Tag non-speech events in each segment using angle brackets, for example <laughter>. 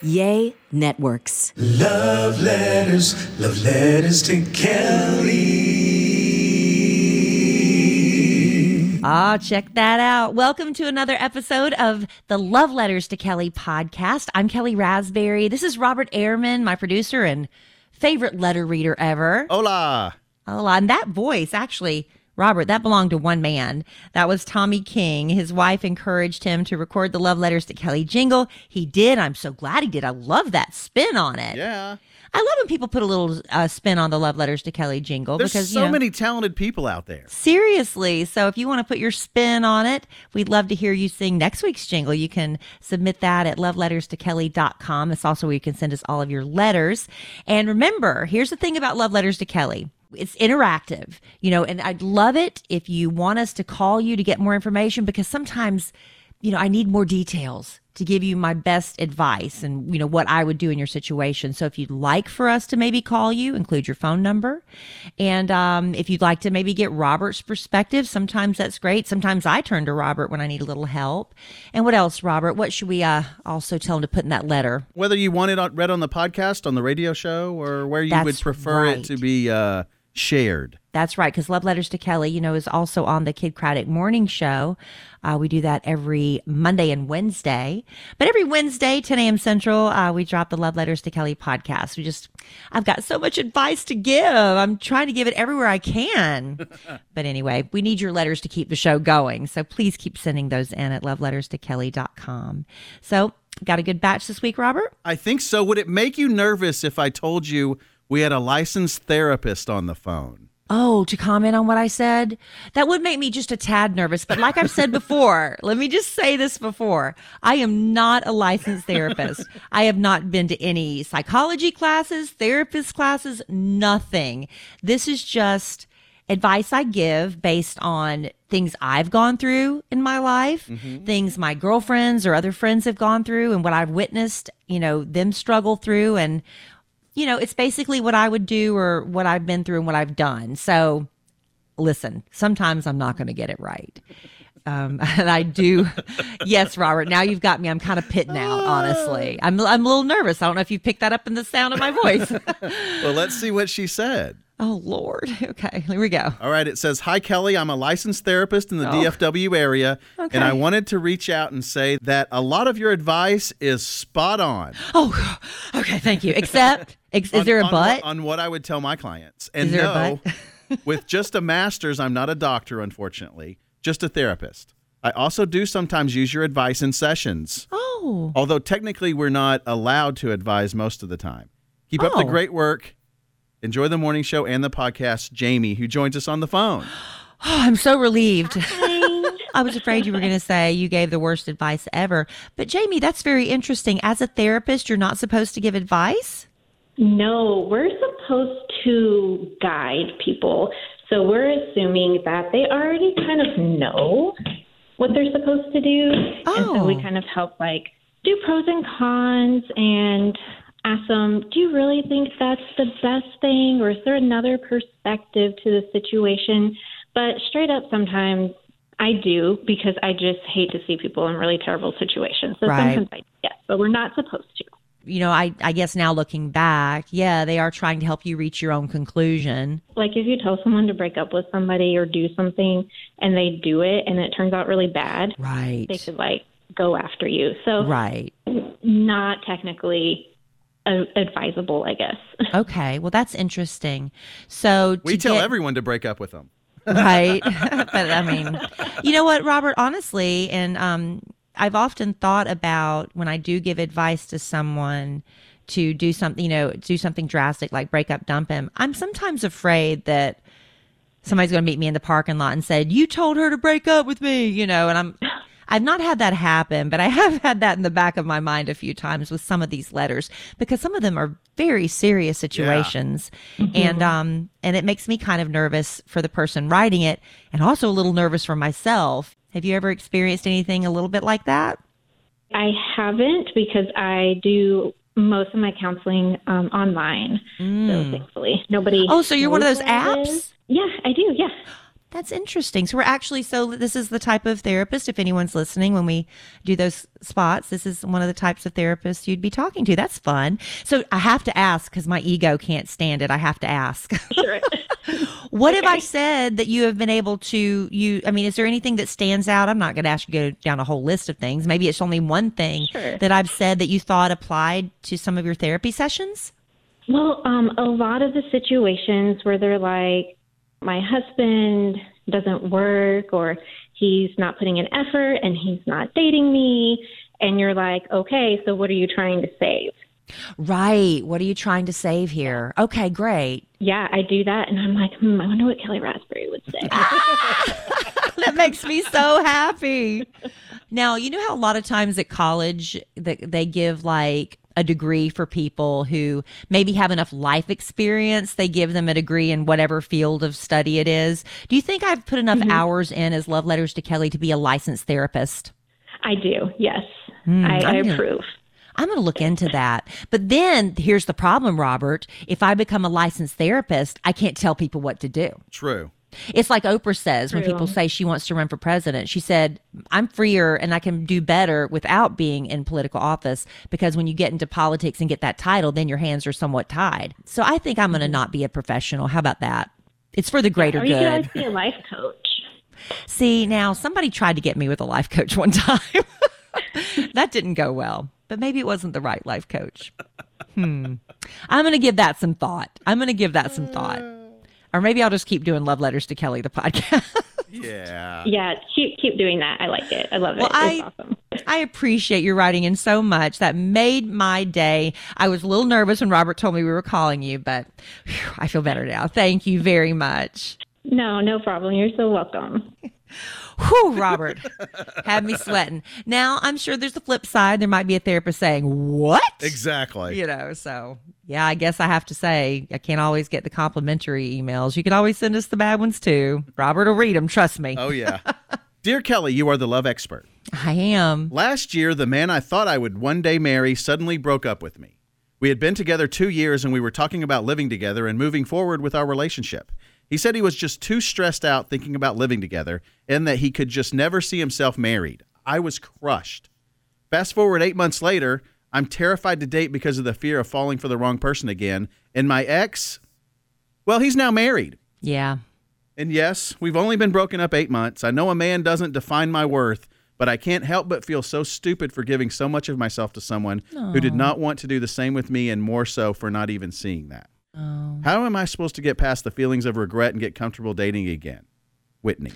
YEA Networks. Love letters, love letters to Kelly. Ah, check that out. Welcome to another episode of the Love Letters to Kelly podcast. I'm Kelly Raspberry. This is Robert Ehrman, my producer and favorite letter reader ever. Hola. Hola. And that voice, actually, Robert, that belonged to one man. That was Tommy King. His wife encouraged him to record the Love Letters to Kelly jingle. He did. I'm so glad he did. I love that spin on it. Yeah. I love when people put a little uh, spin on the Love Letters to Kelly jingle There's because so you know, many talented people out there. Seriously. So if you want to put your spin on it, we'd love to hear you sing next week's jingle. You can submit that at loveletterstokelly.com. It's also where you can send us all of your letters. And remember, here's the thing about Love Letters to Kelly. It's interactive, you know, and I'd love it if you want us to call you to get more information because sometimes, you know, I need more details to give you my best advice and you know what I would do in your situation. So if you'd like for us to maybe call you, include your phone number, and um, if you'd like to maybe get Robert's perspective, sometimes that's great. Sometimes I turn to Robert when I need a little help. And what else, Robert? What should we uh, also tell him to put in that letter? Whether you want it read on the podcast, on the radio show, or where you would prefer right. it to be uh, shared. That's right, because Love Letters to Kelly, you know, is also on the Kidd Kraddick Morning Show. Uh, we do that every Monday and Wednesday. But every Wednesday, 10 a.m. Central, uh, we drop the Love Letters to Kelly podcast. We just, I've got so much advice to give. I'm trying to give it everywhere I can. <laughs> but anyway, we need your letters to keep the show going. So please keep sending those in at loveletterstokelly.com. So, got a good batch this week, Robert? I think so. Would it make you nervous if I told you we had a licensed therapist on the phone? Oh, to comment on what I said? That would make me just a tad nervous. But like I've said before, <laughs> let me just say this before. I am not a licensed therapist. I have not been to any psychology classes, therapist classes, nothing. This is just advice I give based on things I've gone through in my life, mm-hmm. things my girlfriends or other friends have gone through and what I've witnessed, you know, them struggle through and you know, it's basically what I would do or what I've been through and what I've done. So listen, sometimes I'm not going to get it right. Um, <laughs> and I do. <laughs> yes, Robert. Now you've got me. I'm kind of pitting out, honestly. I'm, I'm a little nervous. I don't know if you picked that up in the sound of my voice. <laughs> Well, let's see what she said. Oh, Lord. <laughs> Okay, here we go. All right, it says, Hi, Kelly. I'm a licensed therapist in the Oh. DFW area, Okay. and I wanted to reach out and say that a lot of your advice is spot on. Oh, <sighs> okay. Thank you. Except, ex- is on- there a on but? On what I would tell my clients. And Is there a no, <laughs> with just a master's, I'm not a doctor, unfortunately, just a therapist. I also do sometimes use your advice in sessions, oh, although technically we're not allowed to advise most of the time. Keep up the Oh. great work. Enjoy the morning show and the podcast. Jamie, who joins us on the phone. <gasps> Oh, I'm so relieved. I was afraid you were going to say you gave the worst advice ever. But Jamie, that's very interesting. As a therapist, you're not supposed to give advice? No, we're supposed to guide people. So we're assuming that they already kind of know what they're supposed to do. And so we Oh. kind of help like do pros and cons and ask them, do you really think that's the best thing or is there another perspective to the situation? But straight up sometimes I do because I just hate to see people in really terrible situations. So Right. sometimes I yes, but we're not supposed to. You know, I, I guess now looking back, yeah, they are trying to help you reach your own conclusion. like if you tell someone to break up with somebody or do something and they do it and it turns out really bad, Right. they could like go after you. So Right. not technically advisable, I guess. <laughs> Okay. Well, that's interesting. So We tell get- everyone to break up with them. right <laughs> <laughs> but i mean you know what robert honestly and um i've often thought about when i do give advice to someone to do something you know do something drastic like break up dump him i'm sometimes afraid that somebody's going to meet me in the parking lot and said you told her to break up with me you know and i'm I've not had that happen, but I <laughs> have had that in the back of my mind a few times with some of these letters because some of them are very serious situations. And um and it makes me kind of nervous for the person writing it and also a little nervous for myself. Have you ever experienced anything a little bit like that? I haven't because I do most of my counseling um, online. So thankfully, nobody. Oh, so you're one of those apps? Yeah, I do. Yeah. That's interesting. So we're actually so this is the type of therapist if anyone's listening when we do those spots, this is one of the types of therapists you'd be talking to. That's fun. So I have to ask cuz my ego can't stand it. I have to ask. <laughs> Sure. <laughs> what have I said that you have been able to you I mean, is there anything that stands out? I'm not going to ask you to go down a whole list of things. Maybe it's only one thing Sure. that I've said that you thought applied to some of your therapy sessions? Well, um, a lot of the situations where they're like, my husband doesn't work, or he's not putting in effort, and he's not dating me, and you're like, okay, so what are you trying to save? Right. What are you trying to save here? Okay, great. Yeah, I do that, and I'm like, hmm, I wonder what Kelly Raspberry would say. <laughs> that makes me so happy. Now, you know how a lot of times at college that they give like a degree for people who maybe have enough life experience. They give them a degree in whatever field of study it is. Do you think I've put enough hours in as love letters to Kelly to be a licensed therapist? I do, yes. I, I Hmm, I'm approve. I'm going to look into that. But then here's the problem, Robert. If I become a licensed therapist, I can't tell people what to do. True. It's like Oprah says when people say she wants to run for president. She said, I'm freer and I can do better without being in political office because when you get into politics and get that title, then your hands are somewhat tied. So I think I'm going to not be a professional. How about that? It's for the greater you could good. always be a life coach. See, now somebody tried to get me with a life coach one <laughs> time. that didn't go well, but maybe it wasn't the right life coach. Hmm. I'm going to give that some thought. I'm going to give that some thought. Or maybe I'll just keep doing love letters to Kelly, the podcast. <laughs> Yeah. Yeah, keep keep doing that. I like it. I love it. Well, it's I- awesome. <laughs> I appreciate your writing in so much. That made my day. I was a little nervous when Robert told me we were calling you, but phew, I feel better now. Thank you very much. No, no problem. You're so welcome. <laughs> Whew, Robert. Had me sweating. Now, I'm sure there's a flip side. There might be a therapist saying, What? Exactly. You know, so yeah, I guess I have to say, I can't always get the complimentary emails. You can always send us the bad ones too. Robert will read them, trust me. Oh, yeah. Dear Kelly, you are the love expert. I am. Last year, the man I thought I would one day marry suddenly broke up with me. We had been together two years and we were talking about living together and moving forward with our relationship. He said he was just too stressed out thinking about living together and that he could just never see himself married. I was crushed. Fast forward eight months later, I'm terrified to date because of the fear of falling for the wrong person again. And my ex, well, he's now married. Yeah. And yes, we've only been broken up eight months. I know a man doesn't define my worth, but I can't help but feel so stupid for giving so much of myself to someone who did not want to do the same with me and more so for not even seeing that. How am I supposed to get past the feelings of regret and get comfortable dating again? Whitney.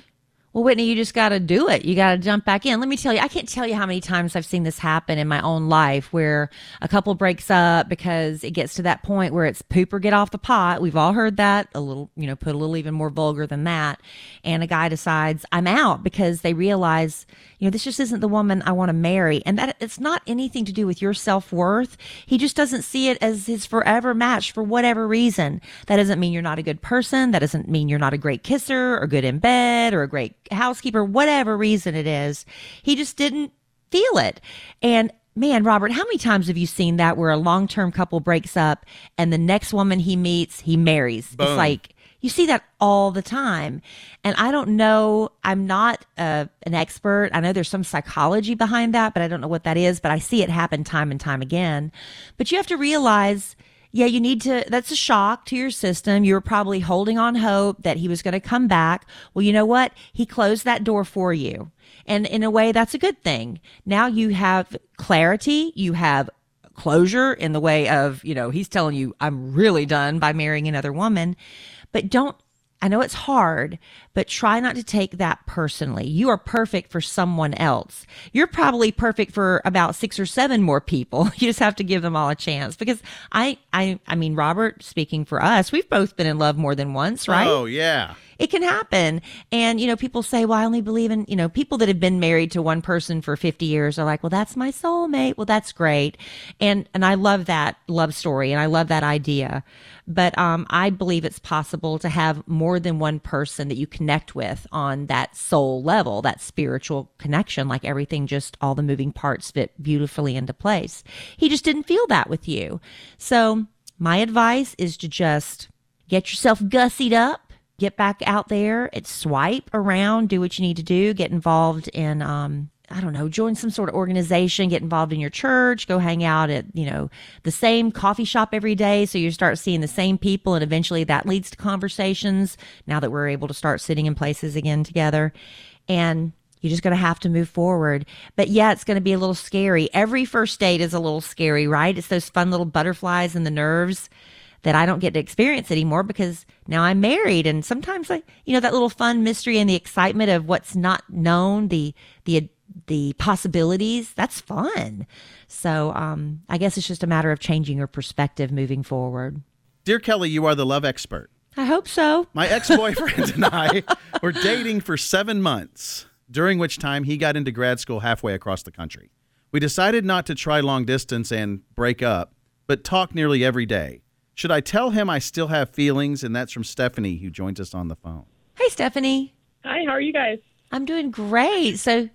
Well, Whitney, you just got to do it. You got to jump back in. Let me tell you, I can't tell you how many times I've seen this happen in my own life where a couple breaks up because it gets to that point where it's poop or get off the pot. We've all heard that a little, you know, put a little even more vulgar than that. And a guy decides I'm out because they realize, you know, this just isn't the woman I want to marry. And that it's not anything to do with your self worth. He just doesn't see it as his forever match for whatever reason. That doesn't mean you're not a good person. That doesn't mean you're not a great kisser or good in bed or a great housekeeper, whatever reason it is. He just didn't feel it. And man, Robert, how many times have you seen that where a long term couple breaks up and the next woman he meets, he marries? It's like, you see that all the time. And I don't know, I'm not uh, an expert. I know there's some psychology behind that, but I don't know what that is. But I see it happen time and time again. But you have to realize, yeah, you need to, that's a shock to your system. You were probably holding on hope that he was going to come back. Well, you know what? He closed that door for you. And in a way, that's a good thing. Now you have clarity, you have closure in the way of, you know, he's telling you, I'm really done by marrying another woman. But don't, I know it's hard, but try not to take that personally. You are perfect for someone else. You're probably perfect for about six or seven more people. <laughs> You just have to give them all a chance because I, I, I mean, Robert, speaking for us, we've both been in love more than once, right? Oh, yeah. it can happen. And, you know, people say, well, I only believe in, you know, people that have been married to one person for 50 years are like, well, that's my soulmate. Well, that's great. And, and I love that love story and I love that idea. But, um, I believe it's possible to have more than one person that you connect with on that soul level, that spiritual connection, like everything just all the moving parts fit beautifully into place. He just didn't feel that with you. So my advice is to just get yourself gussied up get back out there and swipe around, do what you need to do, get involved in, um, I don't know, join some sort of organization, get involved in your church, go hang out at, you know, the same coffee shop every day. So you start seeing the same people and eventually that leads to conversations now that we're able to start sitting in places again together. And you're just going to have to move forward. But yeah, it's going to be a little scary. Every first date is a little scary, right? It's those fun little butterflies in the nerves that I don't get to experience anymore because now I'm married and sometimes I, you know, that little fun mystery and the excitement of what's not known, the, the, the possibilities, that's fun. So, um, I guess it's just a matter of changing your perspective moving forward. Dear Kelly, you are the love expert. I hope so. My ex boyfriend and I <laughs> were dating for seven months, during which time he got into grad school halfway across the country. We decided not to try long distance and break up, but talk nearly every day. Should I tell him I still have feelings? And that's from Stephanie, who joins us on the phone. Hey, Stephanie. Hi, how are you guys? I'm doing great. So,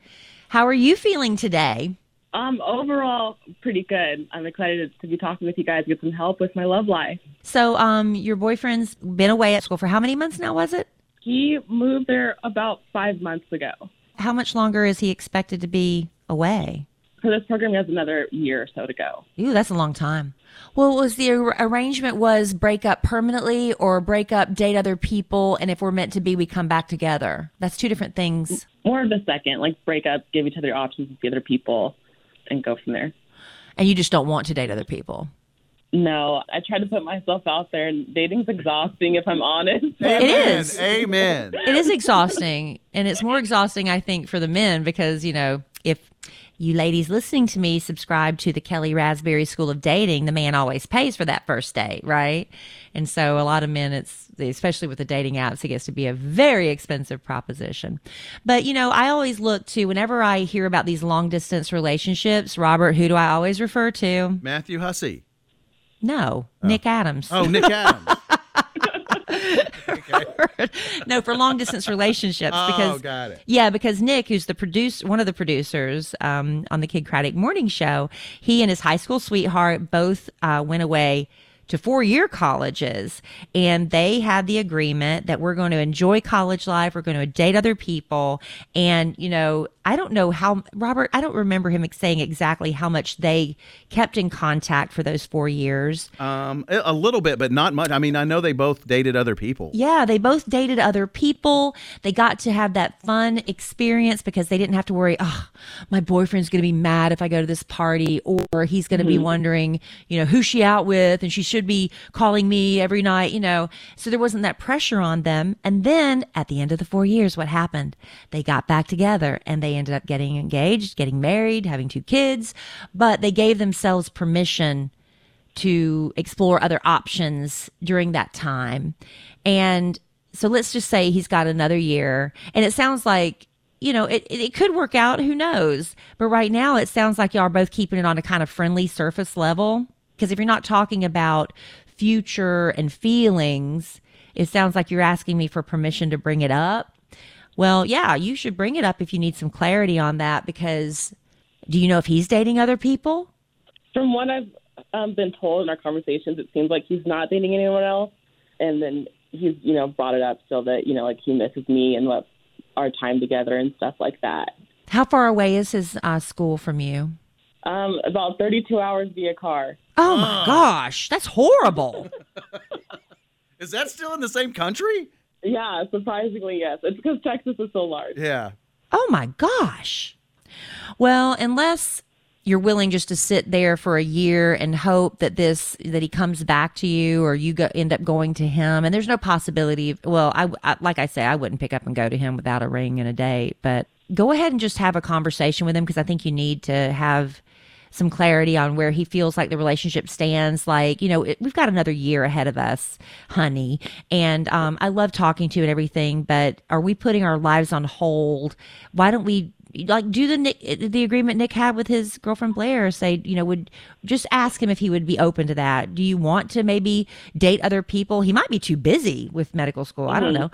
how are you feeling today? Um, overall, pretty good. I'm excited to be talking with you guys, get some help with my love life. So, um, your boyfriend's been away at school for how many months now, was it? He moved there about five months ago. How much longer is he expected to be away? For this program, has another year or so to go. Ooh, that's a long time. Well, was the ar- arrangement was break up permanently or break up, date other people, and if we're meant to be, we come back together? That's two different things. More of the second, like break up, give each other options with the other people, and go from there. And you just don't want to date other people. No, I try to put myself out there, and dating's exhausting if I'm honest. It is. Amen. It is exhausting, and it's more exhausting, I think, for the men because you know if you ladies listening to me subscribe to the Kelly Raspberry School of Dating, the man always pays for that first date, right? And so a lot of men, it's especially with the dating apps, it gets to be a very expensive proposition. But you know, I always look to whenever I hear about these long distance relationships, Robert, who do I always refer to? Matthew Hussey. No, oh. Nick Adams. Oh, Nick Adams. <laughs> <laughs> no, for long distance relationships Oh, because got it. yeah, because Nick, who's the produce one of the producers um, on the Kidd Kraddick Morning Show, he and his high school sweetheart both uh, went away to four year colleges and they had the agreement that we're going to enjoy college life we're going to date other people and you know i don't know how robert i don't remember him saying exactly how much they kept in contact for those four years Um, a little bit, but not much. I mean, I know they both dated other people. Yeah, they both dated other people. They got to have that fun experience because they didn't have to worry, oh, my boyfriend's going to be mad if I go to this party, or he's going to be Mhm. wondering, you know, who's she out with, and she should be calling me every night, you know. So there wasn't that pressure on them. And then at the end of the four years, what happened? They got back together and they ended up getting engaged, getting married, having two kids, but they gave themselves permission to explore other options during that time. And so let's just say he's got another year. And it sounds like, you know, it, it, could work out. Who knows? But right now, it sounds like y'all are both keeping it on a kind of friendly surface level. Because if you're not talking about future and feelings, it sounds like you're asking me for permission to bring it up. Well, yeah, you should bring it up if you need some clarity on that. Because do you know if he's dating other people? From what I've um, been told in our conversations, it seems like he's not dating anyone else. And then he's, you know, brought it up so that, you know, like he misses me and what our time together and stuff like that. How far away is his uh, school from you? Um, about 32 hours via car. Oh my gosh, that's horrible. <laughs> Is that still in the same country? Yeah, surprisingly, yes. It's because Texas is so large. Yeah. Oh my gosh. Well, unless you're willing just to sit there for a year and hope that this that he comes back to you or you go, end up going to him and there's no possibility of, well I, I like i say i wouldn't pick up and go to him without a ring and a date but go ahead and just have a conversation with him because i think you need to have some clarity on where he feels like the relationship stands like you know it, we've got another year ahead of us honey and um, i love talking to you and everything but are we putting our lives on hold why don't we like do the Nick, the agreement Nick had with his girlfriend Blair. Say, you know, would just ask him if he would be open to that. Do you want to maybe date other people? He might be too busy with medical school. I don't Mhm. know.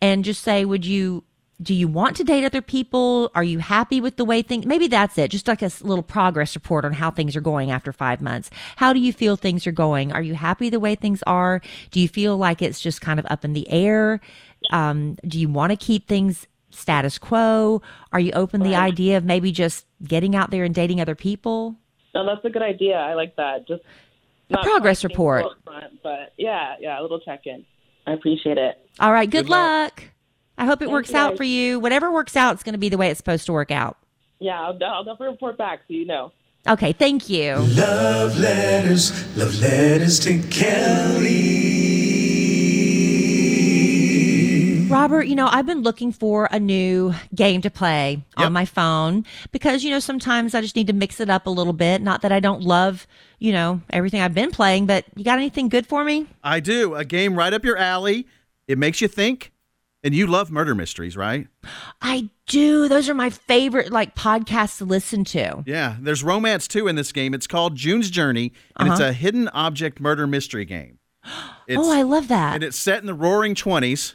And just say, would you? Do you want to date other people? Are you happy with the way things? Maybe that's it. Just like a little progress report on how things are going after five months. How do you feel things are going? Are you happy the way things are? Do you feel like it's just kind of up in the air? Um, do you want to keep things status quo? Are you open to the idea of maybe just getting out there and dating other people? No, that's a good idea. I like that. Just A progress report. front, but yeah, yeah, a little check in. I appreciate it. All right, good, Good luck. luck. I hope it Thank works you, out for you. Whatever works out, it's going to be the way it's supposed to work out. Yeah, I'll, I'll definitely report back so you know. Okay, thank you. Love letters, love letters to Kelly. Robert, you know, I've been looking for a new game to play on my phone because, you know, sometimes I just need to mix it up a little bit. Not that I don't love, you know, everything I've been playing, but you got anything good for me? I do. A game right up your alley. It makes you think. And you love murder mysteries, right? I do. Those are my favorite, like, podcasts to listen to. Yeah. There's romance too in this game. It's called June's Journey, and it's Uh-huh. a hidden object murder mystery game. It's- <gasps> oh, I love that. And it's set in the roaring 20s.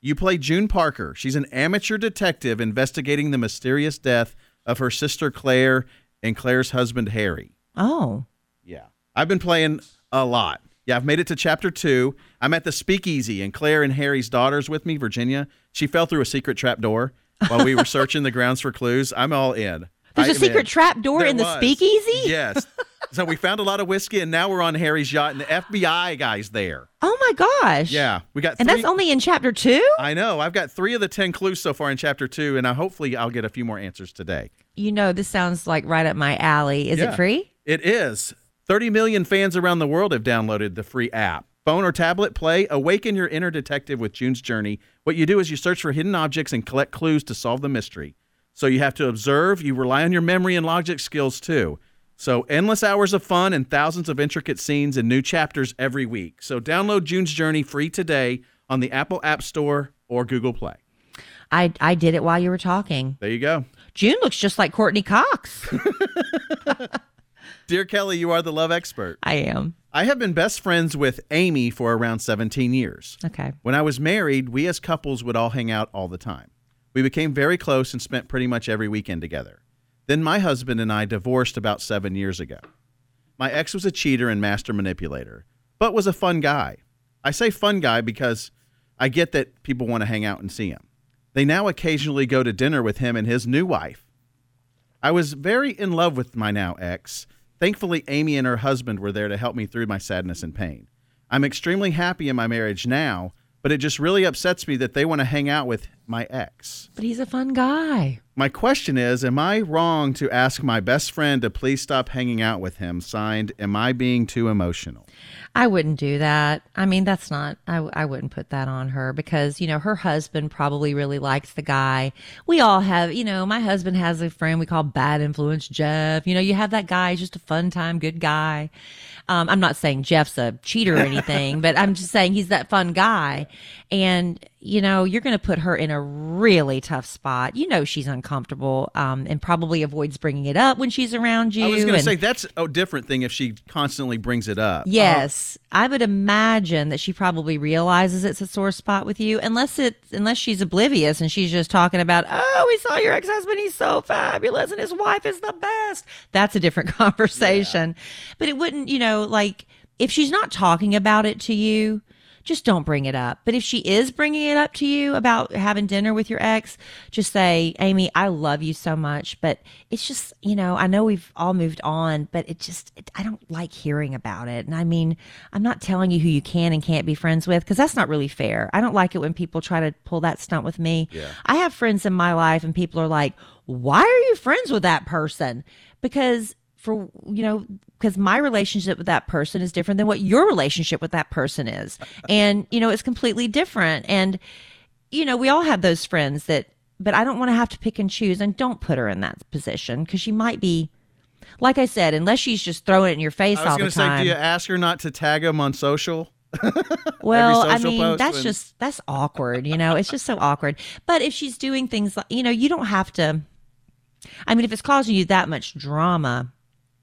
You play June Parker. She's an amateur detective investigating the mysterious death of her sister Claire and Claire's husband Harry. Oh. Yeah. I've been playing a lot. Yeah, I've made it to chapter two. I'm at the speakeasy, and Claire and Harry's daughter's with me, Virginia. She fell through a secret trap door while we were <laughs> searching the grounds for clues. I'm all in. There's a a secret trap door in the speakeasy? Yes. so we found a lot of whiskey, and now we're on Harry's yacht, and the FBI guy's there. Oh my gosh. Yeah, we got. And three- that's only in chapter two? I know. I've got three of the ten clues so far in chapter two, and I hopefully I'll get a few more answers today. You know, this sounds like right up my alley. Is Yeah. it free? It is. 30 million fans around the world have downloaded the free app. Phone or tablet, play Awaken Your Inner Detective with June's Journey. What you do is you search for hidden objects and collect clues to solve the mystery. So you have to observe, you rely on your memory and logic skills too. So endless hours of fun and thousands of intricate scenes and new chapters every week. So download June's Journey free today on the Apple App Store or Google Play. I I did it while you were talking. There you go. June looks just like Courteney Cox. <laughs> Dear Kelly, you are the love expert. I am. I have been best friends with Amy for around 17 years. Okay. When I was married, we as couples would all hang out all the time. We became very close and spent pretty much every weekend together. Then my husband and I divorced about seven years ago. My ex was a cheater and master manipulator, but was a fun guy. I say fun guy because I get that people want to hang out and see him. They now occasionally go to dinner with him and his new wife. I was very in love with my now ex. Thankfully, Amy and her husband were there to help me through my sadness and pain. I'm extremely happy in my marriage now, but it just really upsets me that they want to hang out with my ex. But he's a fun guy. My question is Am I wrong to ask my best friend to please stop hanging out with him? Signed, Am I being too emotional? I wouldn't do that. I mean, that's not, I, I wouldn't put that on her because, you know, her husband probably really likes the guy. We all have, you know, my husband has a friend we call Bad Influence Jeff. You know, you have that guy, he's just a fun time, good guy. Um, I'm not saying Jeff's a cheater or anything, but I'm just saying he's that fun guy. And, you know, you're going to put her in a really tough spot. You know, she's uncomfortable um, and probably avoids bringing it up when she's around you. I was going to say that's a different thing if she constantly brings it up. Yes, I would imagine that she probably realizes it's a sore spot with you, unless it unless she's oblivious and she's just talking about, oh, we saw your ex husband, he's so fabulous, and his wife is the best. That's a different <laughs> conversation. But it wouldn't, you know, like if she's not talking about it to you, just don't bring it up. But if she is bringing it up to you about having dinner with your ex, just say, Amy, I love you so much, but it's just, you know, I know we've all moved on, but it just, it, I don't like hearing about it. And I mean, I'm not telling you who you can and can't be friends with because that's not really fair. I don't like it when people try to pull that stunt with me. Yeah. I have friends in my life and people are like, why are you friends with that person? Because for you know because my relationship with that person is different than what your relationship with that person is and you know it's completely different and you know we all have those friends that but i don't want to have to pick and choose and don't put her in that position because she might be like i said unless she's just throwing it in your face I was all going to say, do you ask her not to tag him on social? <laughs> well, I mean, that's when- just that's awkward, you know. It's just so awkward. But if she's doing things like, you know, you don't have to. I mean, if it's causing you that much drama,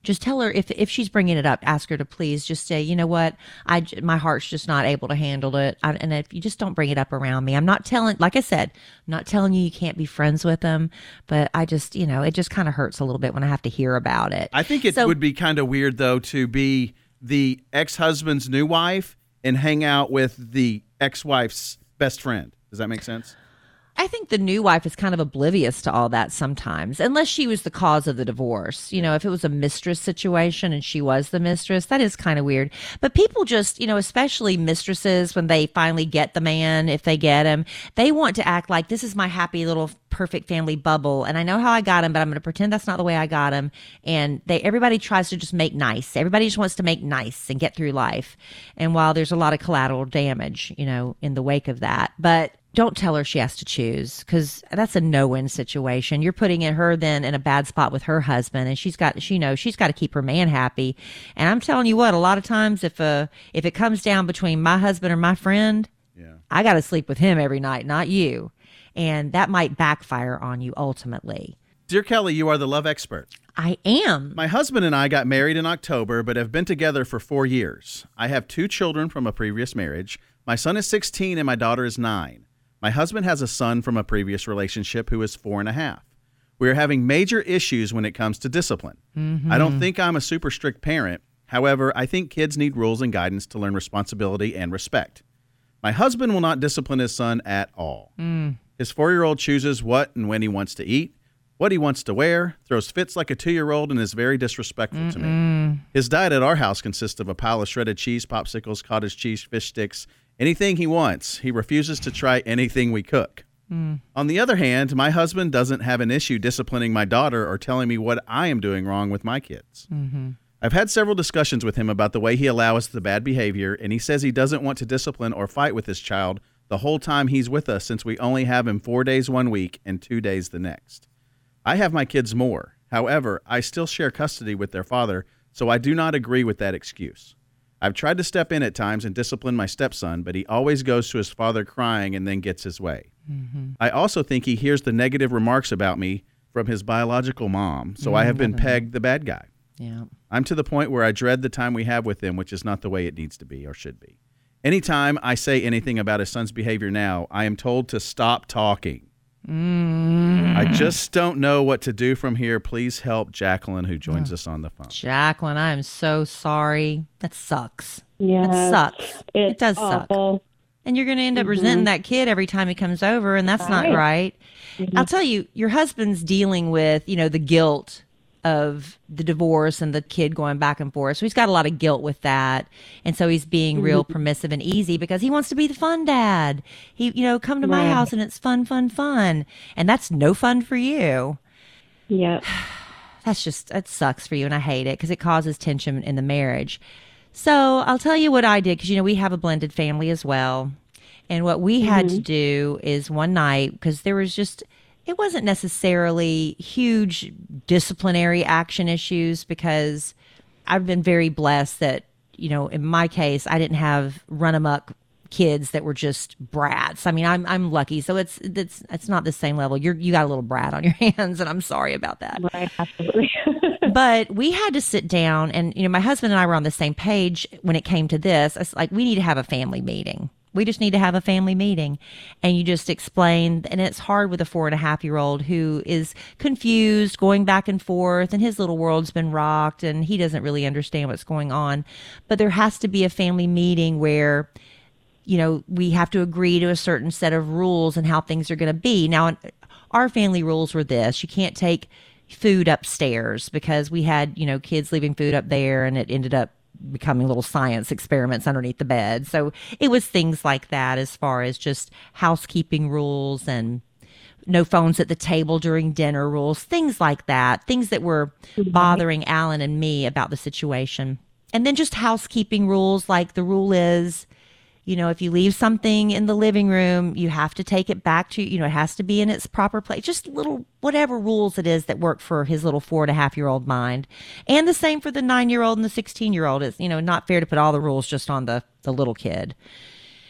just tell her if if she's bringing it up, ask her to please just say, you know what, I my heart's just not able to handle it, I, and if you just don't bring it up around me, I'm not telling. Like I said, I'm not telling you you can't be friends with them, but I just, you know, it just kind of hurts a little bit when I have to hear about it. I think it So- would be kind of weird though to be the ex-husband's new wife and hang out with the ex-wife's best friend. Does that make sense? I think the new wife is kind of oblivious to all that sometimes, unless she was the cause of the divorce. You know, if it was a mistress situation and she was the mistress, that is kind of weird. But people just, you know, especially mistresses, when they finally get the man, if they get him, they want to act like this is my happy little perfect family bubble. And I know how I got him, but I'm going to pretend that's not the way I got him. And they, everybody tries to just make nice. Everybody just wants to make nice and get through life. And while there's a lot of collateral damage, you know, in the wake of that, but don't tell her she has to choose because that's a no-win situation. You're putting in her then in a bad spot with her husband, and she's got she knows she's got to keep her man happy. And I'm telling you what, a lot of times if uh if it comes down between my husband or my friend, Yeah. I got to sleep with him every night, not you, and that might backfire on you ultimately. Dear Kelly, you are the love expert. I am. My husband and I got married in October, but have been together for four years. I have two children from a previous marriage. My son is 16 and my daughter is nine. My husband has a son from a previous relationship who is four and a half. We are having major issues when it comes to discipline. I don't mm-hmm. think I'm a super strict parent. However, I think kids need rules and guidance to learn responsibility and respect. My husband will not discipline his son at all. Mm. His four year old chooses what and when he wants to eat, what he wants to wear, throws fits like a two year old, and is very disrespectful to me. His diet at our house consists of a pile of shredded cheese, popsicles, cottage cheese, fish sticks, anything he wants. He refuses to try anything we cook. Hmm. On the other hand, my husband doesn't have an issue disciplining my daughter or telling me what I am doing wrong with my kids. Mm-hmm. I've had several discussions with him about the way he allows the bad behavior, and he says he doesn't want to discipline or fight with his child the whole time he's with us since we only have him four days one week and two days the next. I have my kids more. However, I still share custody with their father, so I do not agree with that excuse. I've tried to step in at times and discipline my stepson, but he always goes to his father crying and then gets his way. Mm-hmm. I also think he hears the negative remarks about me from his biological mom, so I have been mm-hmm. pegged the bad guy. Yeah. I'm to the point where I dread the time we have with him, which is not the way it needs to be or should be. Anytime I say anything about his son's behavior now, I am told to stop talking. I just don't know what to do from here. Please help Jacqueline, who joins us on the phone. Jacqueline, I am so sorry. That sucks. Yeah, That sucks. It's it does suck. And you're going to end up Mhm. resenting that kid every time he comes over, and that's not Right. right. I'll tell you, your husband's dealing with, you know, the guilt of the divorce and the kid going back and forth. So he's got a lot of guilt with that. And so he's being real mm-hmm. permissive and easy because he wants to be the fun dad. He, you know, come to my Right. house and it's fun, fun, fun. And that's no fun for you. Yeah. <sighs> That's just, that sucks for you. And I hate it because it causes tension in the marriage. So I'll tell you what I did because, you know, we have a blended family as well. And what we had to mm-hmm. do is one night, because there was just, it wasn't necessarily huge disciplinary action issues because I've been very blessed that, you know, in my case, I didn't have run amok kids that were just brats. I mean, I'm I'm lucky. So it's it's it's not the same level. You're you got a little brat on your <laughs> hands and I'm sorry about that Right. Absolutely. <laughs> but we had to sit down and you know my husband and i were on the same page when it came to this it's like we need to have a family meeting we just need to have a family meeting. And you just explain and it's hard with a four and a half year old who is confused going back and forth and his little world's been rocked and he doesn't really understand what's going on. But there has to be a family meeting where you know, we have to agree to a certain set of rules and how things are going to be. Now, our family rules were this. You can't take food upstairs because we had, you know, kids leaving food up there and it ended up becoming little science experiments underneath the bed. So it was things like that as far as just housekeeping rules and no phones at the table during dinner rules, things like that, things that were mm-hmm. bothering Alan and me about the situation. And then just housekeeping rules like the rule is you know, if you leave something in the living room, you have to take it back to, you know, it has to be in its proper place. Just little, whatever rules it is that work for his little four and a half year old mind. And the same for the nine year old and the 16 year old. It's, you know, not fair to put all the rules just on the, the little kid.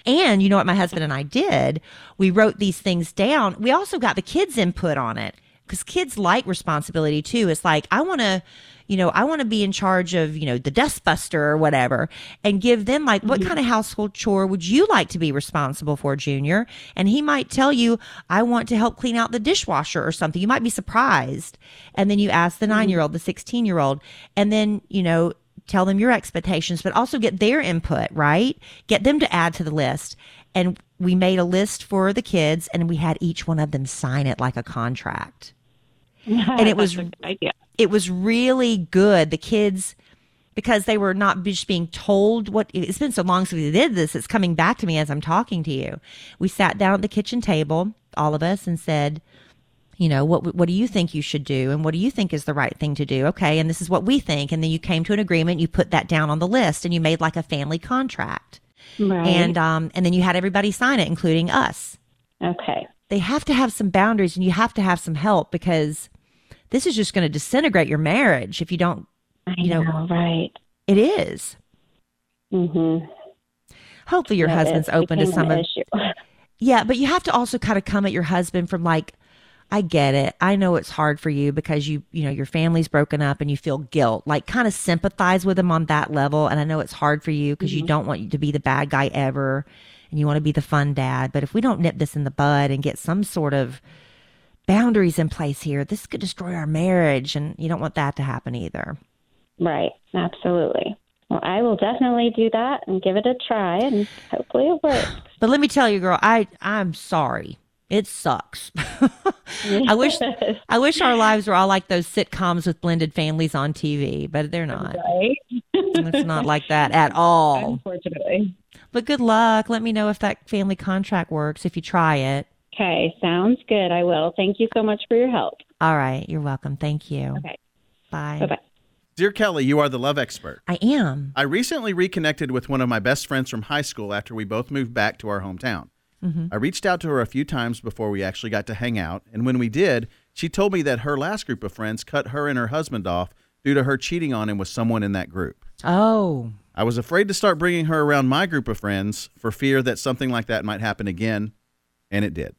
And you know what my husband and I did? We wrote these things down. We also got the kids' input on it because kids like responsibility too. It's like, I want to, you know, I want to be in charge of, you know, the dustbuster or whatever and give them like, what mm-hmm. kind of household chore would you like to be responsible for, Junior? And he might tell you, I want to help clean out the dishwasher or something. You might be surprised. And then you ask the mm-hmm. nine year old, the 16 year old, and then, you know, tell them your expectations, but also get their input, right? Get them to add to the list. And we made a list for the kids and we had each one of them sign it like a contract. And it was it was really good. The kids because they were not just being told what it's been so long since we did this, it's coming back to me as I'm talking to you. We sat down at the kitchen table, all of us, and said, you know, what what do you think you should do and what do you think is the right thing to do? Okay, and this is what we think. And then you came to an agreement, you put that down on the list and you made like a family contract. Right. And um and then you had everybody sign it, including us. okay. They have to have some boundaries and you have to have some help because this is just going to disintegrate your marriage if you don't you know, know, right. it is. Mm-hmm. Hopefully your husband's open to some of. <laughs> Yeah, but you have to also kind of come at your husband from like, I get it. I know it's hard for you because you, you know, your family's broken up and you feel guilt. Like, kind of sympathize with him on that level. And I know it's hard for you because you don't want you to be the bad guy ever and you want to be the fun dad. But if we don't nip this in the bud and get some sort of boundaries in place here, this could destroy our marriage. And you don't want that to happen either. Right. Absolutely. Well, I will definitely do that and give it a try, and hopefully it works. But let me tell you, girl, I I'm sorry. It sucks. <laughs> I wish <laughs> I wish our lives were all like those sitcoms with blended families on TV, but they're not. Right. It's not like <laughs> that at all. Unfortunately. But good luck. Let me know if that family contract works if you try it. Okay. Sounds good. I will. Thank you so much for your help. All right, you're welcome. Thank you. Okay. Bye. Bye bye. Dear Kelly, you are the love expert. I am. I recently reconnected with one of my best friends from high school after we both moved back to our hometown. Mhm. I reached out to her a few times before we actually got to hang out, and when we did, she told me that her last group of friends cut her and her husband off due to her cheating on him with someone in that group. Oh. I was afraid to start bringing her around my group of friends for fear that something like that might happen again, and it did.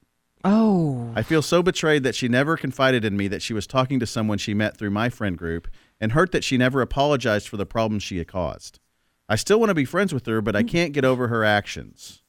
Oh. I feel so betrayed that she never confided in me that she was talking to someone she met through my friend group and hurt that she never apologized for the problems she had caused. I still want to be friends with her, but I mm. can't get over her actions.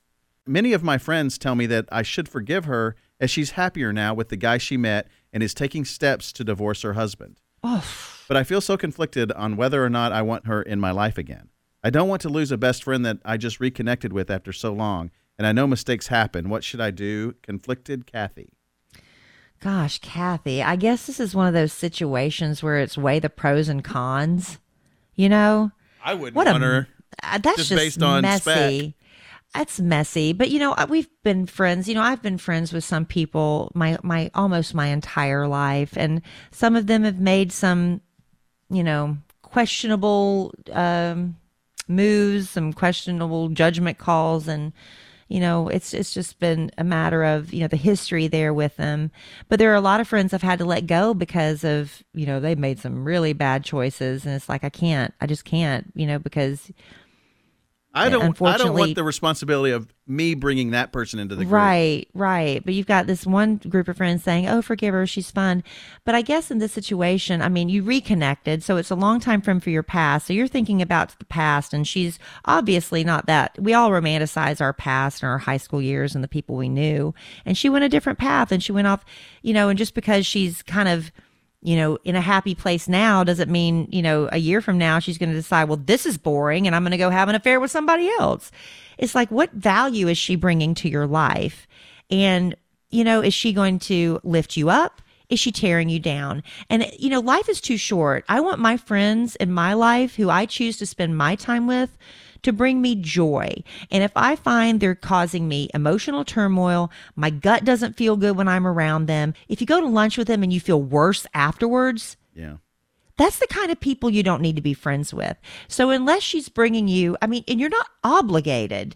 Many of my friends tell me that I should forgive her as she's happier now with the guy she met and is taking steps to divorce her husband. Oh. But I feel so conflicted on whether or not I want her in my life again. I don't want to lose a best friend that I just reconnected with after so long, and I know mistakes happen. What should I do? Conflicted Kathy. Gosh, Kathy, I guess this is one of those situations where it's weigh the pros and cons. You know? I wouldn't What a- want her Uh, that's just just, based on messy. spec. That's messy, but you know uh, we've been friends. You know I've been friends with some people my my almost my entire life, and some of them have made some, you know, questionable um, moves, some questionable judgment calls, and you know it's it's just been a matter of you know the history there with them. But there are a lot of friends I've had to let go because of you know they've made some really bad choices, and it's like I can't, I just can't, you know, because I don't. I don't want the responsibility of me bringing that person into the group. Right, right. But you've got this one group of friends saying, "Oh, forgive her, she's fun." But I guess in this situation, I mean, you reconnected, so it's a long time from for your past. So you're thinking about the past, and she's obviously not that. We all romanticize our past and our high school years and the people we knew, and she went a different path, and she went off, you know, and just because she's kind of you know, in a happy place now doesn't mean, you know, a year from now she's going to decide, well, this is boring and I'm going to go have an affair with somebody else. It's like, what value is she bringing to your life? And, you know, is she going to lift you up? Is she tearing you down? And, you know, life is too short. I want my friends in my life who I choose to spend my time with to bring me joy. And if I find they're causing me emotional turmoil, my gut doesn't feel good when I'm around them, if you go to lunch with them and you feel worse afterwards, Yeah. that's the kind of people you don't need to be friends with. So unless she's bringing you, I mean, and you're not obligated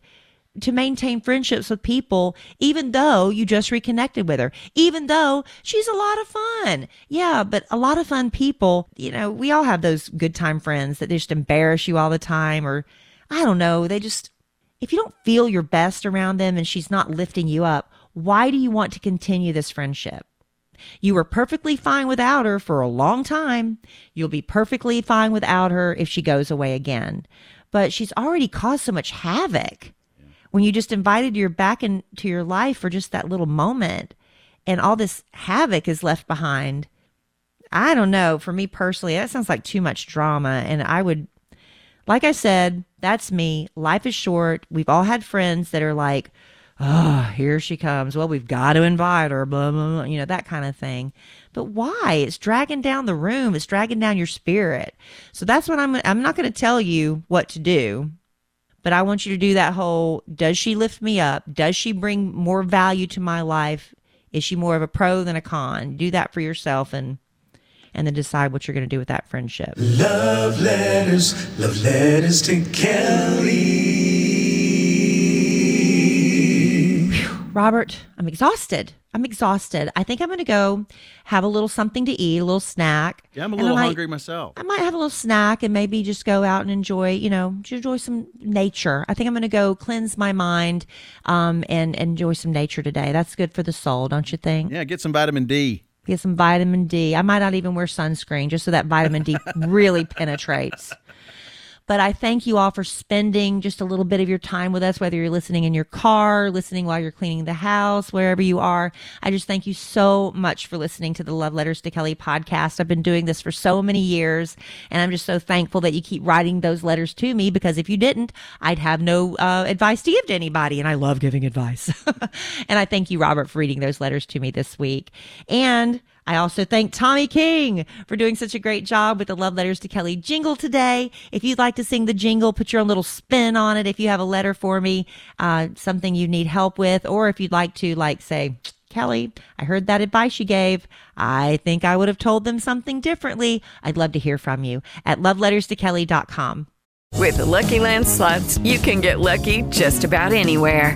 to maintain friendships with people, even though you just reconnected with her, even though she's a lot of fun. Yeah, but a lot of fun people, you know, we all have those good time friends that just embarrass you all the time, or I don't know, they just, if you don't feel your best around them and she's not lifting you up, why do you want to continue this friendship? You were perfectly fine without her for a long time. You'll be perfectly fine without her if she goes away again. But she's already caused so much havoc when you just invited her back into your life for just that little moment and all this havoc is left behind. I don't know. For me personally, that sounds like too much drama. And I would, like I said, that's me. Life is short. We've all had friends that are like, oh, here she comes. Well, we've got to invite her, blah, blah, blah, you know, that kind of thing. But why? It's dragging down the room. It's dragging down your spirit. So that's what I'm, I'm not going to tell you what to do, but I want you to do that whole, does she lift me up? Does she bring more value to my life? Is she more of a pro than a con? Do that for yourself and, and then decide what you're going to do with that friendship. Love letters, love letters to Kelly. Robert, I'm exhausted. I'm exhausted. I think I'm going to go have a little something to eat, a little snack. Yeah, I'm a little might- hungry myself. I might have a little snack and maybe just go out and enjoy, you know, just enjoy some nature. I think I'm going to go cleanse my mind um, and enjoy some nature today. That's good for the soul, don't you think? Yeah, get some vitamin D. Get some vitamin D. I might not even wear sunscreen just so that vitamin D really penetrates. But I thank you all for spending just a little bit of your time with us, whether you're listening in your car, listening while you're cleaning the house, wherever you are. I just thank you so much for listening to the Love Letters to Kelly podcast. I've been doing this for so many years, and I'm just so thankful that you keep writing those letters to me because if you didn't, I'd have no uh, advice to give to anybody. And I love giving advice. <laughs> and I thank you, Robert, for reading those letters to me this week. And I also thank Tommy King for doing such a great job with the Love Letters to Kelly jingle today. If you'd like to sing the jingle, put your own little spin on it. If you have a letter for me, uh, something you need help with, or if you'd like to, like, say, Kelly, I heard that advice you gave. I think I would have told them something differently. I'd love to hear from you at loveletterstokelly.com. With the Lucky Land slots, you can get lucky just about anywhere.